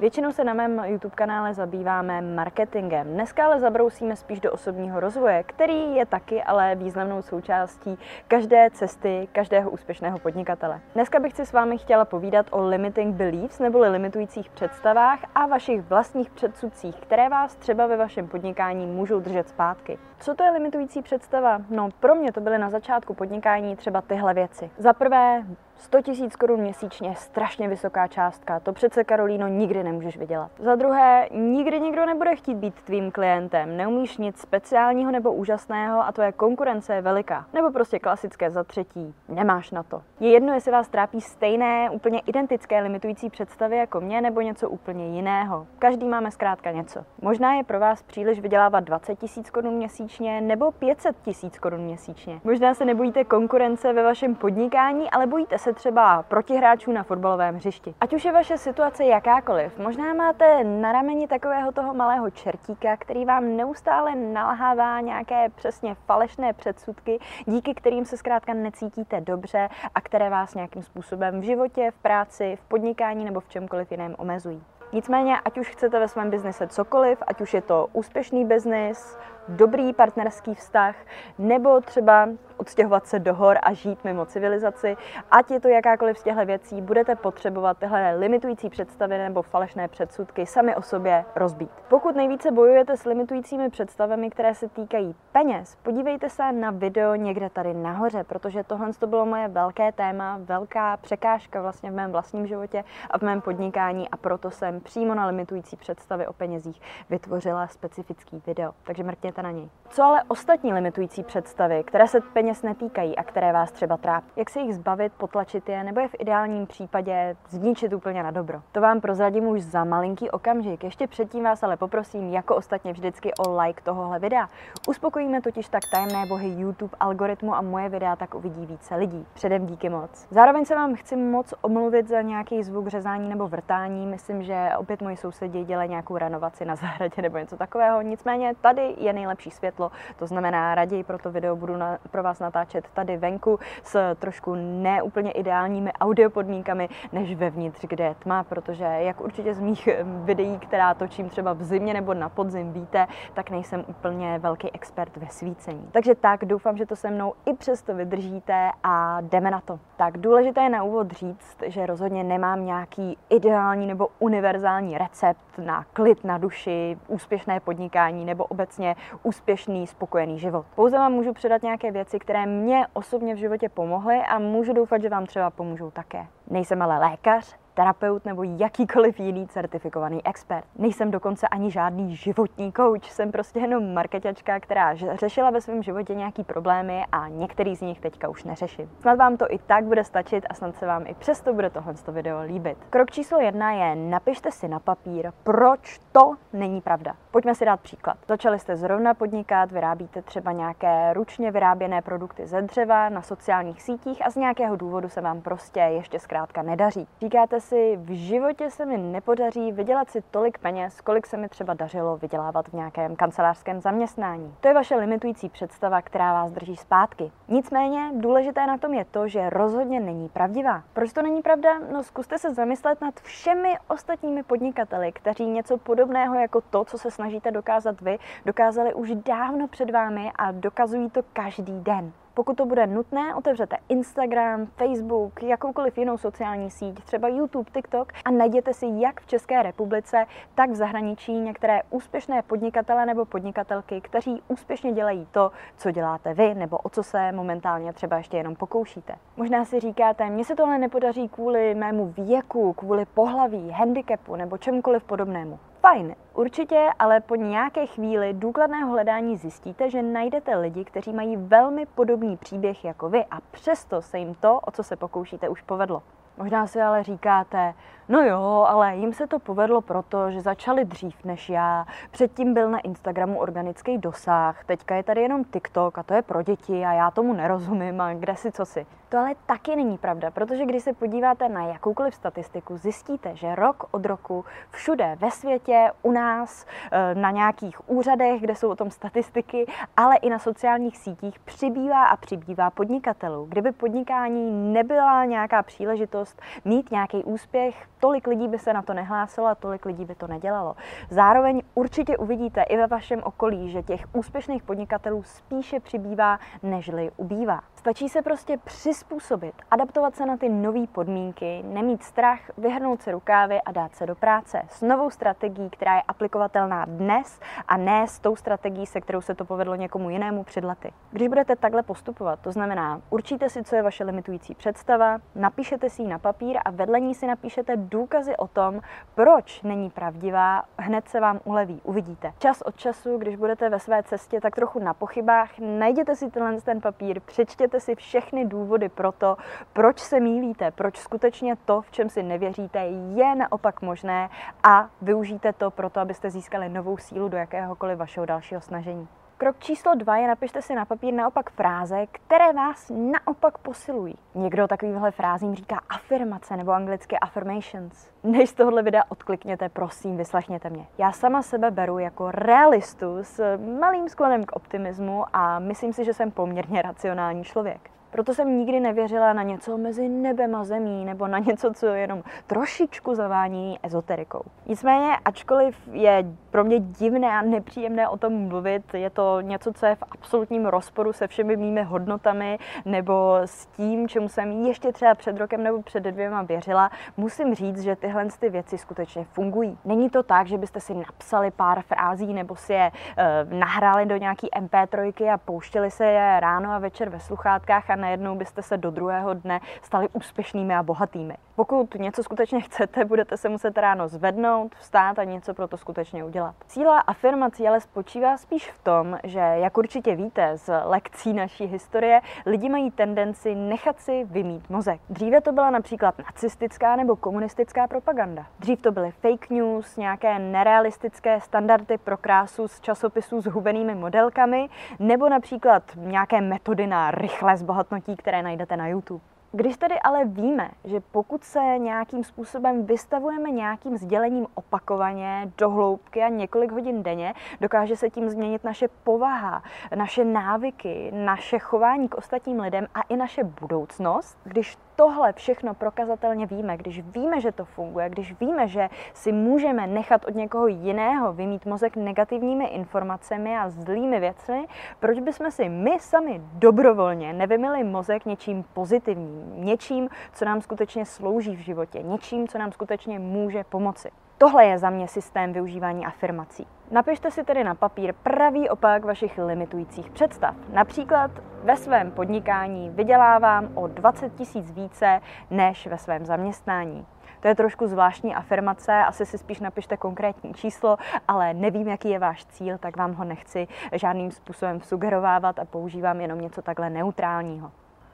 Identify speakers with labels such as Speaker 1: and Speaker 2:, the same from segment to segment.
Speaker 1: Většinou se na mém YouTube kanále zabýváme marketingem. Dneska ale zabrousíme spíš do osobního rozvoje, který je taky ale významnou součástí každé cesty, každého úspěšného podnikatele. Dneska bych si s vámi chtěla povídat o limiting beliefs neboli limitujících představách a vašich vlastních předsudcích, které vás třeba ve vašem podnikání můžou držet zpátky. Co to je limitující představa? No, pro mě to byly na začátku podnikání třeba tyhle věci. Za prvé, 100 tisíc korun měsíčně strašně vysoká částka. To přece, Karolíno, nikdy nemůžeš vydělat. Za druhé, nikdy nikdo nebude chtít být tvým klientem. Neumíš nic speciálního nebo úžasného a tvoje konkurence je veliká. Nebo prostě klasické za třetí, nemáš na to. Je jedno, jestli vás trápí stejné, úplně identické limitující představy jako mě nebo něco úplně jiného. Každý máme zkrátka něco. Možná je pro vás příliš vydělávat 20 tisíc korun měsíčně nebo 500 tisíc korun měsíčně. Možná se nebojíte konkurence ve vašem podnikání, ale bojíte se se třeba protihráčů na fotbalovém hřišti. Ať už je vaše situace jakákoliv, možná máte na rameni takového toho malého čertíka, který vám neustále nalhává nějaké přesně falešné předsudky, díky kterým se zkrátka necítíte dobře a které vás nějakým způsobem v životě, v práci, v podnikání nebo v čemkoliv jiném omezují. Nicméně, ať už chcete ve svém biznise cokoliv, ať už je to úspěšný biznis, dobrý partnerský vztah, nebo třeba odstěhovat se do hor a žít mimo civilizaci, ať je to jakákoliv z těchto věcí, budete potřebovat tyhle limitující představy nebo falešné předsudky sami o sobě rozbít. Pokud nejvíce bojujete s limitujícími představami, které se týkají peněz, podívejte se na video někde tady nahoře, protože tohle to bylo moje velké téma, velká překážka vlastně v mém vlastním životě a v mém podnikání a proto jsem přímo na limitující představy o penězích vytvořila specifický video. Takže mrkněte na něj. Co ale ostatní limitující představy, které se peněz netýkají a které vás třeba trápí. Jak se jich zbavit, potlačit je, nebo je v ideálním případě zničit úplně na dobro. To vám prozradím už za malinký okamžik. Ještě předtím vás ale poprosím, jako ostatně vždycky, o like tohohle videa. Uspokojíme totiž tak tajemné bohy YouTube, algoritmu a moje videa tak uvidí více lidí. Předem díky moc. Zároveň se vám chci moc omluvit za nějaký zvuk řezání nebo vrtání. Myslím, že opět moji sousedí dělají nějakou renovaci na zahradě nebo něco takového. Nicméně tady je nejlepší světlo, to znamená raději pro to video budu na, pro vás natáčet tady venku s trošku neúplně ideálními audio podmínkami, než vevnitř, kde je tma, protože jak určitě z mých videí, která točím třeba v zimě nebo na podzim, víte, tak nejsem úplně velký expert ve svícení. Takže tak, doufám, že to se mnou i přesto vydržíte a jdeme na to. Tak důležité je na úvod říct, že rozhodně nemám nějaký ideální nebo univerzální recept na klid na duši, úspěšné podnikání nebo obecně úspěšný, spokojený život. Pouze vám můžu předat nějaké věci, které mě osobně v životě pomohly a můžu doufat, že vám třeba pomůžou také. Nejsem ale lékař, terapeut nebo jakýkoliv jiný certifikovaný expert. Nejsem dokonce ani žádný životní coach, jsem prostě jenom marketačka, která řešila ve svém životě nějaký problémy a některý z nich teďka už neřeším. Snad vám to i tak bude stačit a snad se vám i přesto bude tohle video líbit. Krok číslo jedna je napište si na papír, proč to není pravda. Pojďme si dát příklad. Začali jste zrovna podnikat, vyrábíte třeba nějaké ručně vyráběné produkty ze dřeva na sociálních sítích a z nějakého důvodu se vám prostě ještě zkrátka nedaří. Říkáte si, v životě se mi nepodaří vydělat si tolik peněz, kolik se mi třeba dařilo vydělávat v nějakém kancelářském zaměstnání. To je vaše limitující představa, která vás drží zpátky. Nicméně důležité na tom je to, že rozhodně není pravdivá. Proč to není pravda? No zkuste se zamyslet nad všemi ostatními podnikateli, kteří něco podobného jako to, co se snažíte dokázat vy, dokázali už dávno před vámi a dokazují to každý den. Pokud to bude nutné, otevřete Instagram, Facebook, jakoukoliv jinou sociální síť, třeba YouTube, TikTok a najděte si jak v České republice, tak v zahraničí některé úspěšné podnikatele nebo podnikatelky, kteří úspěšně dělají to, co děláte vy, nebo o co se momentálně třeba ještě jenom pokoušíte. Možná si říkáte, mně se tohle nepodaří kvůli mému věku, kvůli pohlaví, handicapu nebo čemkoliv podobnému. Fajn, určitě, ale po nějaké chvíli důkladného hledání zjistíte, že najdete lidi, kteří mají velmi podobný příběh jako vy a přesto se jim to, o co se pokoušíte, už povedlo. Možná si ale říkáte, no jo, ale jim se to povedlo proto, že začali dřív než já. Předtím byl na Instagramu organický dosah, teďka je tady jenom TikTok a to je pro děti a já tomu nerozumím a kde si co si. To ale taky není pravda, protože když se podíváte na jakoukoliv statistiku, zjistíte, že rok od roku všude ve světě, u nás, eh, na nějakých úřadech, kde jsou o tom statistiky, ale i na sociálních sítích přibývá a přibývá podnikatelů. Kdyby podnikání nebyla nějaká příležitost mít nějaký úspěch, tolik lidí by se na to nehlásilo a tolik lidí by to nedělalo. Zároveň určitě uvidíte i ve vašem okolí, že těch úspěšných podnikatelů spíše přibývá, nežli ubývá. Stačí se prostě přizpůsobit, adaptovat se na ty nové podmínky, nemít strach, vyhrnout se rukávy a dát se do práce s novou strategií, která je aplikovatelná dnes a ne s tou strategií, se kterou se to povedlo někomu jinému před lety. Když budete takhle postupovat, to znamená, určíte si, co je vaše limitující představa, napíšete si ji na papír a vedle ní si napíšete důkazy o tom, proč není pravdivá, hned se vám uleví, uvidíte. Čas od času, když budete ve své cestě tak trochu na pochybách, najděte si tenhle ten papír, přečtěte si všechny důvody pro to, proč se mílíte, proč skutečně to, v čem si nevěříte, je naopak možné a využijte to pro to, abyste získali novou sílu do jakéhokoliv vašeho dalšího snažení. Krok číslo dva je napište si na papír naopak fráze, které vás naopak posilují. Někdo takovýmhle frázím říká afirmace nebo anglicky affirmations. Než z tohohle videa odklikněte, prosím, vyslechněte mě. Já sama sebe beru jako realistu s malým sklonem k optimismu a myslím si, že jsem poměrně racionální člověk. Proto jsem nikdy nevěřila na něco mezi nebem a zemí, nebo na něco, co jenom trošičku zavání ezoterikou. Nicméně, ačkoliv je pro mě divné a nepříjemné o tom mluvit, je to něco, co je v absolutním rozporu se všemi mými hodnotami, nebo s tím, čemu jsem ještě třeba před rokem nebo před dvěma věřila, musím říct, že tyhle ty věci skutečně fungují. Není to tak, že byste si napsali pár frází nebo si je e, nahráli do nějaký MP3 a pouštěli se je ráno a večer ve sluchátkách a najednou byste se do druhého dne stali úspěšnými a bohatými. Pokud něco skutečně chcete, budete se muset ráno zvednout, vstát a něco pro to skutečně udělat. Síla afirmací ale spočívá spíš v tom, že, jak určitě víte z lekcí naší historie, lidi mají tendenci nechat si vymít mozek. Dříve to byla například nacistická nebo komunistická propaganda. Dřív to byly fake news, nějaké nerealistické standardy pro krásu z časopisů s hubenými modelkami, nebo například nějaké metody na rychlé zbohatnutí, které najdete na YouTube. Když tedy ale víme, že pokud se nějakým způsobem vystavujeme nějakým sdělením opakovaně, do hloubky a několik hodin denně, dokáže se tím změnit naše povaha, naše návyky, naše chování k ostatním lidem a i naše budoucnost. Když tohle všechno prokazatelně víme, když víme, že to funguje, když víme, že si můžeme nechat od někoho jiného vymít mozek negativními informacemi a zlými věcmi, proč bychom si my sami dobrovolně nevymili mozek něčím pozitivním, něčím, co nám skutečně slouží v životě, něčím, co nám skutečně může pomoci. Tohle je za mě systém využívání afirmací. Napište si tedy na papír pravý opak vašich limitujících představ. Například ve svém podnikání vydělávám o 20 tisíc více než ve svém zaměstnání. To je trošku zvláštní afirmace, asi si spíš napište konkrétní číslo, ale nevím, jaký je váš cíl, tak vám ho nechci žádným způsobem sugerovávat a používám jenom něco takhle neutrálního.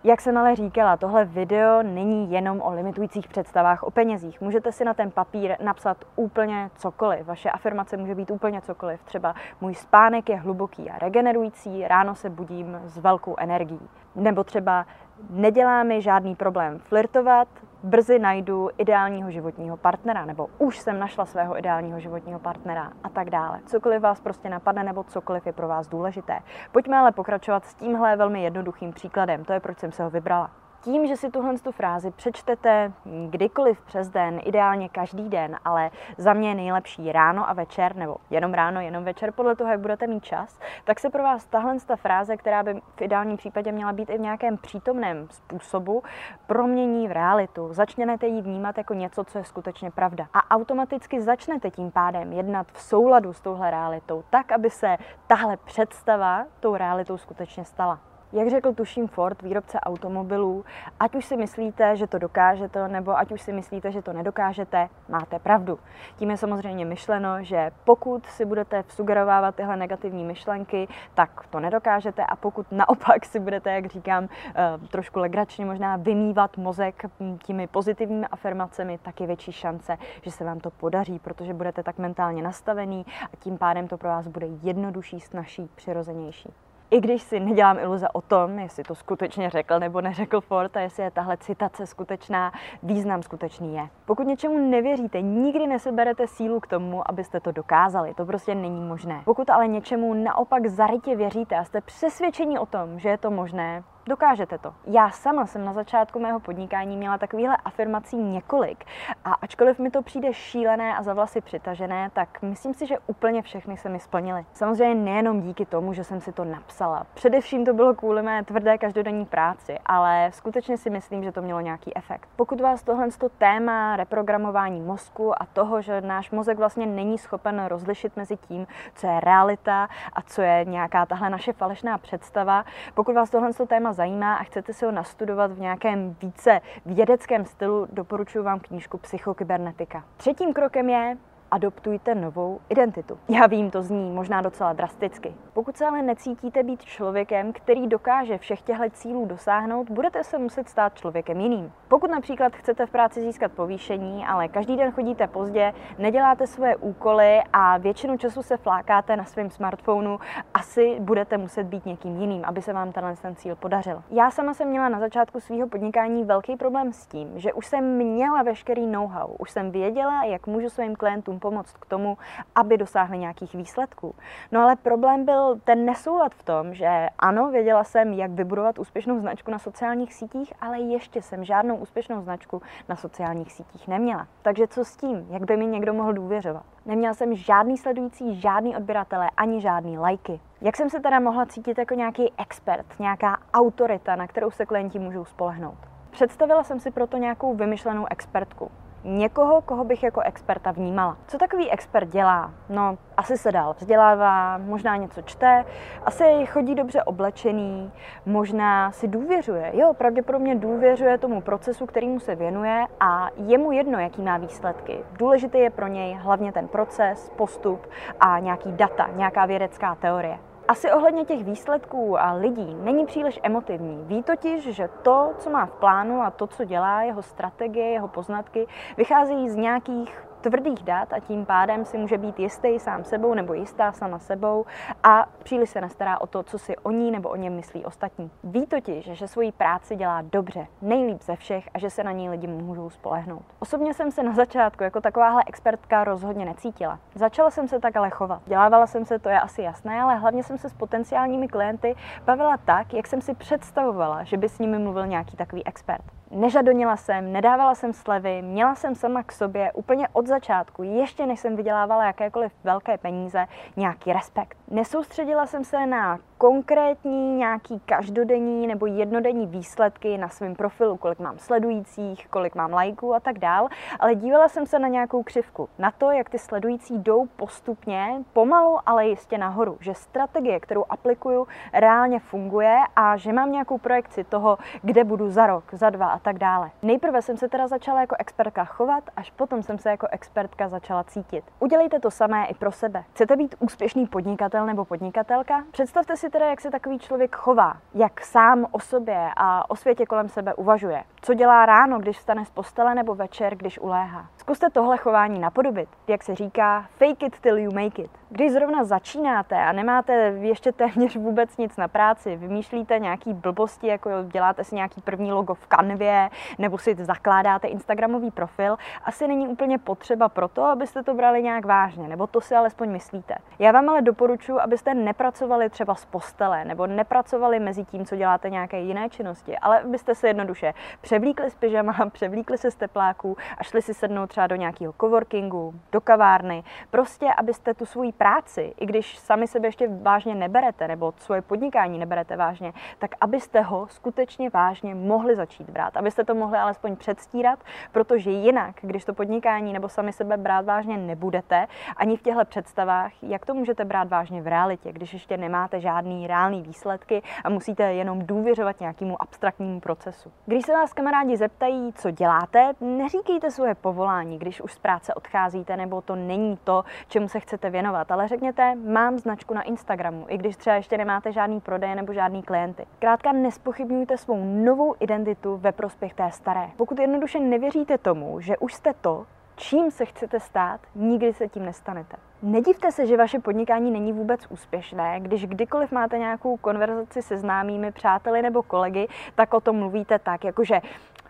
Speaker 1: Jak jsem ale říkala, tohle video není jenom o limitujících představách o penězích. Můžete si na ten papír napsat úplně cokoliv. Vaše afirmace může být úplně cokoliv. Třeba můj spánek je hluboký a regenerující, ráno se budím s velkou energií. Nebo třeba nedělá mi žádný problém flirtovat, brzy najdu ideálního životního partnera, nebo už jsem našla svého ideálního životního partnera a tak dále. Cokoliv vás prostě napadne, nebo cokoliv je pro vás důležité. Pojďme ale pokračovat s tímhle velmi jednoduchým příkladem. To je, proč jsem se ho vybrala. Tím, že si tuhle tu frázi přečtete kdykoliv přes den, ideálně každý den, ale za mě je nejlepší ráno a večer, nebo jenom ráno, jenom večer, podle toho, jak budete mít čas, tak se pro vás tahle ta fráze, která by v ideálním případě měla být i v nějakém přítomném způsobu, promění v realitu. Začnete ji vnímat jako něco, co je skutečně pravda. A automaticky začnete tím pádem jednat v souladu s touhle realitou, tak, aby se tahle představa tou realitou skutečně stala. Jak řekl tuším Ford, výrobce automobilů, ať už si myslíte, že to dokážete, nebo ať už si myslíte, že to nedokážete, máte pravdu. Tím je samozřejmě myšleno, že pokud si budete vsugerovávat tyhle negativní myšlenky, tak to nedokážete a pokud naopak si budete, jak říkám, eh, trošku legračně možná vymývat mozek těmi pozitivními afirmacemi, tak je větší šance, že se vám to podaří, protože budete tak mentálně nastavený a tím pádem to pro vás bude jednodušší, snažší, přirozenější. I když si nedělám iluze o tom, jestli to skutečně řekl nebo neřekl Ford a jestli je tahle citace skutečná, význam skutečný je. Pokud něčemu nevěříte, nikdy neseberete sílu k tomu, abyste to dokázali. To prostě není možné. Pokud ale něčemu naopak zarytě věříte a jste přesvědčeni o tom, že je to možné, Dokážete to. Já sama jsem na začátku mého podnikání měla takovýhle afirmací několik a ačkoliv mi to přijde šílené a za vlasy přitažené, tak myslím si, že úplně všechny se mi splnily. Samozřejmě nejenom díky tomu, že jsem si to napsala. Především to bylo kvůli mé tvrdé každodenní práci, ale skutečně si myslím, že to mělo nějaký efekt. Pokud vás tohle téma reprogramování mozku a toho, že náš mozek vlastně není schopen rozlišit mezi tím, co je realita a co je nějaká tahle naše falešná představa, pokud vás tohle téma zajímá a chcete si ho nastudovat v nějakém více vědeckém stylu, doporučuji vám knížku Psychokybernetika. Třetím krokem je adoptujte novou identitu. Já vím, to zní možná docela drasticky. Pokud se ale necítíte být člověkem, který dokáže všech těchto cílů dosáhnout, budete se muset stát člověkem jiným. Pokud například chcete v práci získat povýšení, ale každý den chodíte pozdě, neděláte svoje úkoly a většinu času se flákáte na svém smartphonu, asi budete muset být někým jiným, aby se vám tenhle ten cíl podařil. Já sama jsem měla na začátku svého podnikání velký problém s tím, že už jsem měla veškerý know-how, už jsem věděla, jak můžu svým klientům pomoct k tomu, aby dosáhli nějakých výsledků. No ale problém byl ten nesoulad v tom, že ano, věděla jsem, jak vybudovat úspěšnou značku na sociálních sítích, ale ještě jsem žádnou úspěšnou značku na sociálních sítích neměla. Takže co s tím? Jak by mi někdo mohl důvěřovat? Neměla jsem žádný sledující, žádný odběratele, ani žádný lajky. Jak jsem se teda mohla cítit jako nějaký expert, nějaká autorita, na kterou se klienti můžou spolehnout? Představila jsem si proto nějakou vymyšlenou expertku někoho, koho bych jako experta vnímala. Co takový expert dělá? No, asi se dál vzdělává, možná něco čte, asi chodí dobře oblečený, možná si důvěřuje. Jo, pravděpodobně důvěřuje tomu procesu, kterýmu se věnuje a je mu jedno, jaký má výsledky. Důležitý je pro něj hlavně ten proces, postup a nějaký data, nějaká vědecká teorie. Asi ohledně těch výsledků a lidí není příliš emotivní. Ví totiž, že to, co má v plánu a to, co dělá, jeho strategie, jeho poznatky, vychází z nějakých tvrdých dat a tím pádem si může být jistý sám sebou nebo jistá sama sebou a příliš se nestará o to, co si o ní nebo o něm myslí ostatní. Ví totiž, že svoji práci dělá dobře, nejlíp ze všech a že se na ní lidi můžou spolehnout. Osobně jsem se na začátku jako takováhle expertka rozhodně necítila. Začala jsem se tak ale chovat. Dělávala jsem se, to je asi jasné, ale hlavně jsem se s potenciálními klienty bavila tak, jak jsem si představovala, že by s nimi mluvil nějaký takový expert. Nežadonila jsem, nedávala jsem slevy, měla jsem sama k sobě úplně od začátku, ještě než jsem vydělávala jakékoliv velké peníze, nějaký respekt. Nesoustředila jsem se na konkrétní nějaký každodenní nebo jednodenní výsledky na svém profilu, kolik mám sledujících, kolik mám lajků a tak dál, ale dívala jsem se na nějakou křivku, na to, jak ty sledující jdou postupně, pomalu, ale jistě nahoru, že strategie, kterou aplikuju, reálně funguje a že mám nějakou projekci toho, kde budu za rok, za dva a tak dále. Nejprve jsem se teda začala jako expertka chovat, až potom jsem se jako expertka začala cítit. Udělejte to samé i pro sebe. Chcete být úspěšný podnikatel nebo podnikatelka? Představte si teda, jak se takový člověk chová, jak sám o sobě a o světě kolem sebe uvažuje. Co dělá ráno, když vstane z postele nebo večer, když uléhá. Zkuste tohle chování napodobit. Jak se říká, fake it till you make it. Když zrovna začínáte a nemáte ještě téměř vůbec nic na práci, vymýšlíte nějaký blbosti, jako děláte si nějaký první logo v kanvě, nebo si zakládáte Instagramový profil, asi není úplně potřeba pro to, abyste to brali nějak vážně, nebo to si alespoň myslíte. Já vám ale doporučuji, abyste nepracovali třeba z postele, nebo nepracovali mezi tím, co děláte nějaké jiné činnosti, ale abyste se jednoduše převlíkli z pyžama, převlíkli se z tepláků a šli si sednout třeba do nějakého coworkingu, do kavárny. Prostě, abyste tu svoji práci, i když sami sebe ještě vážně neberete, nebo svoje podnikání neberete vážně, tak abyste ho skutečně vážně mohli začít brát. Abyste to mohli alespoň předstírat, protože jinak, když to podnikání nebo sami sebe brát vážně nebudete, ani v těchto představách, jak to můžete brát vážně v realitě, když ještě nemáte žádný reálný výsledky a musíte jenom důvěřovat nějakému abstraktnímu procesu. Když se vás kamarádi zeptají, co děláte, neříkejte svoje povolání, když už z práce odcházíte, nebo to není to, čemu se chcete věnovat, ale řekněte, mám značku na Instagramu, i když třeba ještě nemáte žádný prodej nebo žádný klienty. Krátka nespochybňujte svou novou identitu ve prospěch té staré. Pokud jednoduše nevěříte tomu, že už jste to, čím se chcete stát, nikdy se tím nestanete. Nedivte se, že vaše podnikání není vůbec úspěšné, když kdykoliv máte nějakou konverzaci se známými přáteli nebo kolegy, tak o tom mluvíte tak, jakože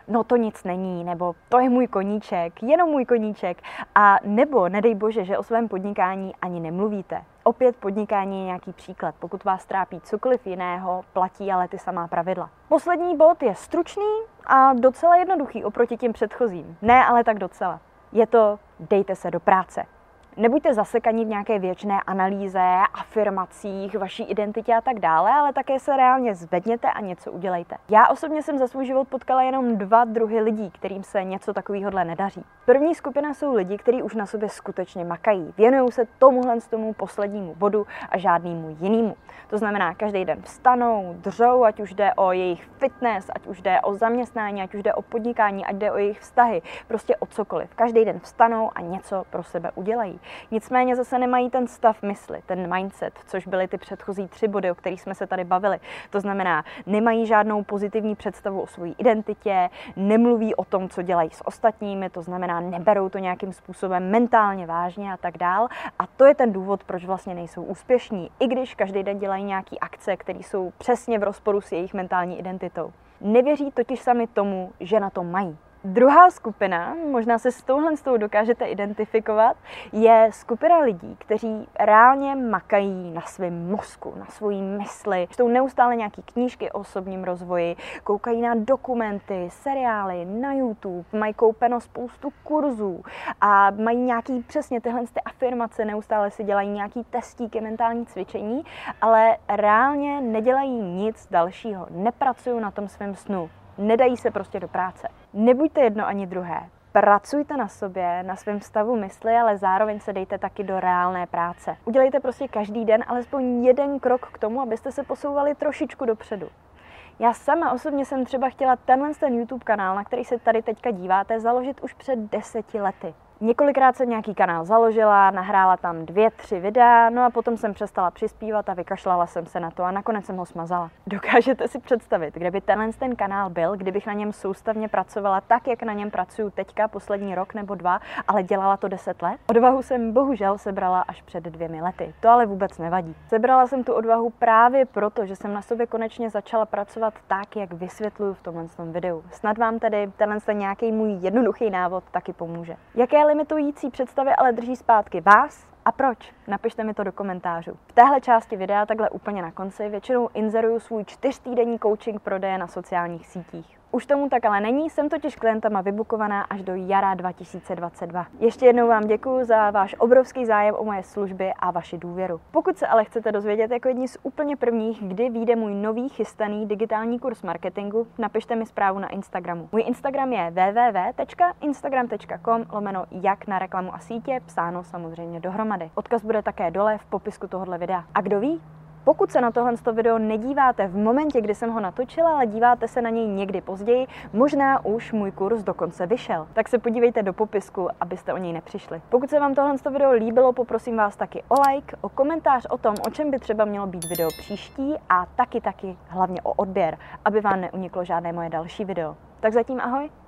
Speaker 1: no to nic není, nebo to je můj koníček, jenom můj koníček, a nebo nedej bože, že o svém podnikání ani nemluvíte. Opět podnikání je nějaký příklad. Pokud vás trápí cokoliv jiného, platí ale ty samá pravidla. Poslední bod je stručný a docela jednoduchý oproti těm předchozím. Ne, ale tak docela. Je to dejte se do práce. Nebuďte zasekaní v nějaké věčné analýze, afirmacích, vaší identitě a tak dále, ale také se reálně zvedněte a něco udělejte. Já osobně jsem za svůj život potkala jenom dva druhy lidí, kterým se něco takového nedaří. První skupina jsou lidi, kteří už na sobě skutečně makají. Věnují se tomuhle z tomu poslednímu bodu a žádnému jinému. To znamená, každý den vstanou, dřou, ať už jde o jejich fitness, ať už jde o zaměstnání, ať už jde o podnikání, ať jde o jejich vztahy, prostě o cokoliv. Každý den vstanou a něco pro sebe udělají. Nicméně zase nemají ten stav mysli, ten mindset, což byly ty předchozí tři body, o kterých jsme se tady bavili. To znamená, nemají žádnou pozitivní představu o své identitě, nemluví o tom, co dělají s ostatními, to znamená, neberou to nějakým způsobem mentálně vážně a tak dál. A to je ten důvod, proč vlastně nejsou úspěšní, i když každý den dělají nějaké akce, které jsou přesně v rozporu s jejich mentální identitou. Nevěří totiž sami tomu, že na to mají. Druhá skupina, možná se s touhle s tou dokážete identifikovat, je skupina lidí, kteří reálně makají na svém mozku, na svojí mysli. Čtou neustále nějaký knížky o osobním rozvoji, koukají na dokumenty, seriály na YouTube, mají koupeno spoustu kurzů a mají nějaký přesně tyhle ty afirmace, neustále si dělají nějaký testíky, mentální cvičení, ale reálně nedělají nic dalšího, nepracují na tom svém snu, nedají se prostě do práce. Nebuďte jedno ani druhé. Pracujte na sobě, na svém stavu mysli, ale zároveň se dejte taky do reálné práce. Udělejte prostě každý den alespoň jeden krok k tomu, abyste se posouvali trošičku dopředu. Já sama osobně jsem třeba chtěla tenhle ten YouTube kanál, na který se tady teďka díváte, založit už před deseti lety. Několikrát jsem nějaký kanál založila, nahrála tam dvě, tři videa, no a potom jsem přestala přispívat a vykašlala jsem se na to a nakonec jsem ho smazala. Dokážete si představit, kde by tenhle ten kanál byl, kdybych na něm soustavně pracovala tak, jak na něm pracuju teďka poslední rok nebo dva, ale dělala to deset let? Odvahu jsem bohužel sebrala až před dvěmi lety. To ale vůbec nevadí. Sebrala jsem tu odvahu právě proto, že jsem na sobě konečně začala pracovat tak, jak vysvětluju v tomhle videu. Snad vám tedy tenhle nějaký můj jednoduchý návod taky pomůže. Jaké limitující představy ale drží zpátky vás a proč? Napište mi to do komentářů. V téhle části videa, takhle úplně na konci, většinou inzeruju svůj čtyřtýdenní coaching prodeje na sociálních sítích. Už tomu tak ale není, jsem totiž klientama vybukovaná až do jara 2022. Ještě jednou vám děkuji za váš obrovský zájem o moje služby a vaši důvěru. Pokud se ale chcete dozvědět jako jedni z úplně prvních, kdy vyjde můj nový chystaný digitální kurz marketingu, napište mi zprávu na Instagramu. Můj Instagram je www.instagram.com lomeno jak na reklamu a sítě, psáno samozřejmě dohromady. Odkaz bude také dole v popisku tohohle videa. A kdo ví, pokud se na tohle video nedíváte v momentě, kdy jsem ho natočila, ale díváte se na něj někdy později, možná už můj kurz dokonce vyšel. Tak se podívejte do popisku, abyste o něj nepřišli. Pokud se vám tohle video líbilo, poprosím vás taky o like, o komentář o tom, o čem by třeba mělo být video příští a taky taky hlavně o odběr, aby vám neuniklo žádné moje další video. Tak zatím ahoj.